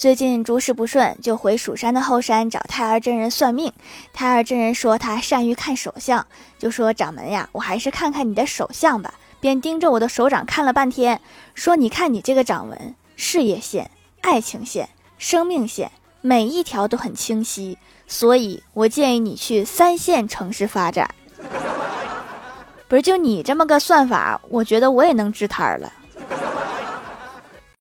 最近诸事不顺就回蜀山的后山找太二真人算命。太二真人说他善于看手相就说掌门呀我还是看看你的手相吧。便盯着我的手掌看了半天说你看你这个掌纹事业线爱情线生命线每一条都很清晰所以我建议你去三线城市发展。不是就你这么个算法我觉得我也能支摊儿了。